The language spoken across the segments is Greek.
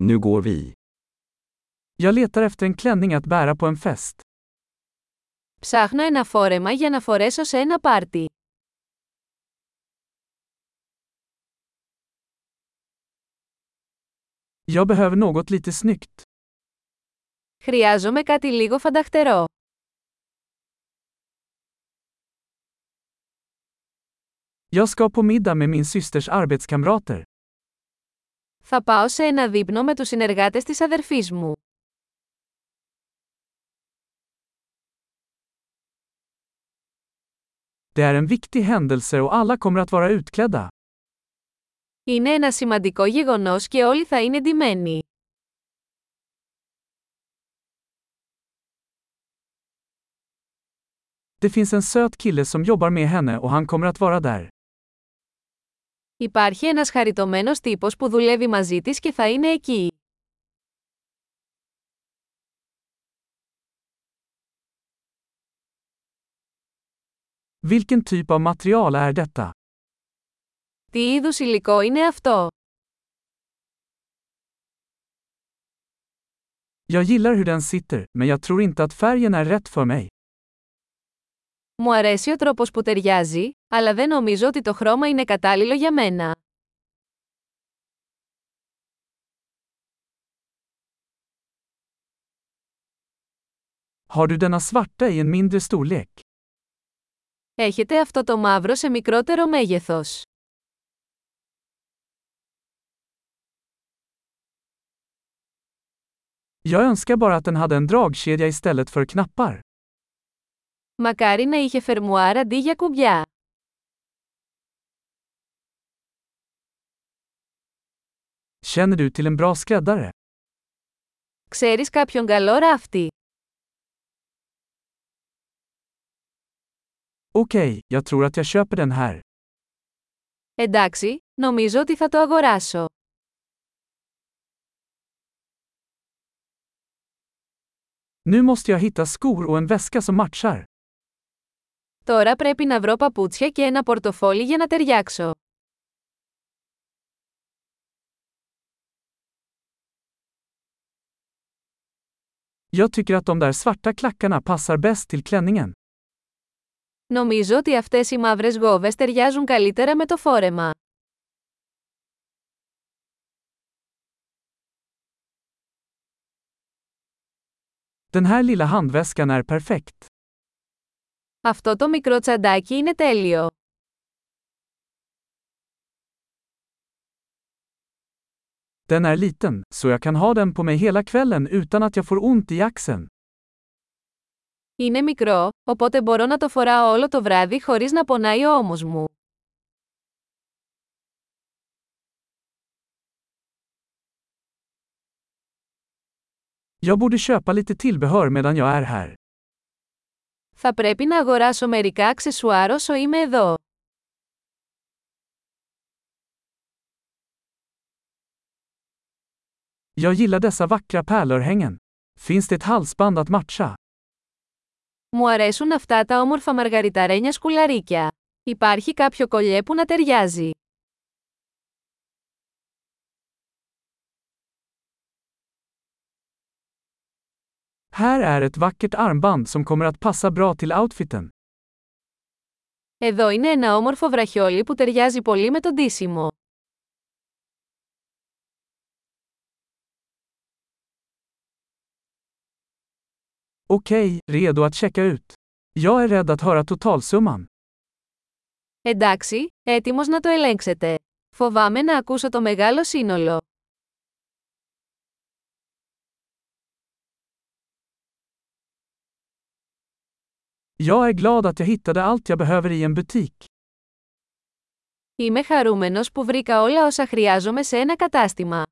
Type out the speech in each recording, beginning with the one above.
Nu går vi. Jag letar efter en klänning att bära på en fest. Ψάχνω ένα φόρεμα για να φορέσω σε ένα πάρτι. Jag behöver något lite snyggt. Χρειάζομαι κάτι λίγο φανταχτερό. Jag ska på middag med min systers arbetskamrater. Θα πάω σε ένα δείπνο με τους συνεργάτες της αδερφής μου. Det är en viktig händelse och alla kommer att vara utklädda. Είναι ένα σημαντικό γεγονός και όλοι θα είναι ντυμένοι. Det finns en söt kille som jobbar med henne och han kommer att vara där. Υπάρχει ένας χαριτωμένος τύπος που δουλεύει μαζί της και θα είναι εκεί. Vilken typ av material är detta? Τι είδους υλικό είναι αυτό? Jag gillar hur den sitter, men jag tror inte att färgen är rätt för mig. Μου αρέσει ο τρόπος που ταιριάζει, αλλά δεν νομίζω ότι το χρώμα είναι κατάλληλο για μένα. Har du denna svarta i en mindre storlek? Έχετε αυτό το μαύρο σε μικρότερο μέγεθος. Jag önskar bara att den hade en dragkedja istället för knappar. Μακάρι να είχε φερμουάρ αντί για κουμπιά. Känner du till en bra skräddare? Ξέρεις κάποιον καλό ράφτη. Okej, jag tror att jag köper den här. Εντάξει, νομίζω ότι θα το αγοράσω. Nu måste jag hitta skor och en väska som matchar. Τώρα πρέπει να βρω παπούτσια και ένα πορτοφόλι για να ταιριάξω. Jag tycker att de där svarta klackarna passar bäst till klänningen. Νομίζω ότι αυτές οι μαύρες γόβες ταιριάζουν καλύτερα με το φόρεμα. Den här lilla handväskan är perfekt. Αυτό το μικρό τσαντάκι είναι τέλειο. Den är liten, så jag kan ha den på mig hela kvällen utan att jag får ont i axeln. Είναι μικρό, οπότε μπορώ να το φοράω όλο το βράδυ χωρίς να πονάει ο ώμος μου. Jag borde köpa lite tillbehör medan jag är här. Θα πρέπει να αγοράσω μερικά αξεσουάρ όσο είμαι εδώ. Jag gillar dessa vackra pärlörhängen. Finns det ett halsband att matcha? Μου αρέσουν αυτά τα όμορφα μαργαριταρένια σκουλαρίκια. Υπάρχει κάποιο κολλιέ που να ταιριάζει. Här är ett vackert armband som kommer att passa bra till outfiten. Εδώ είναι ένα όμορφο βραχιόλι που ταιριάζει πολύ με το ντύσιμο. Okej, redo att checka ut. Jag är rädd att höra totalsumman. Εντάξει, έτοιμος να το ελέγξετε. Φοβάμαι να ακούσω το μεγάλο σύνολο. Jag är glad att jag hittade allt jag behöver i en butik. Είμαι χαρούμενος που βρήκα όλα όσα χρειάζομαι σε ένα κατάστημα.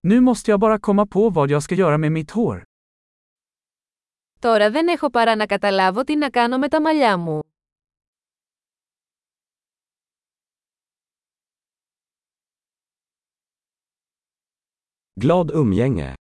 Nu måste jag bara komma på vad jag ska göra med mitt hår. Τώρα δεν έχω παρά να καταλάβω τι να κάνω με τα μαλλιά μου. Glad umgänge!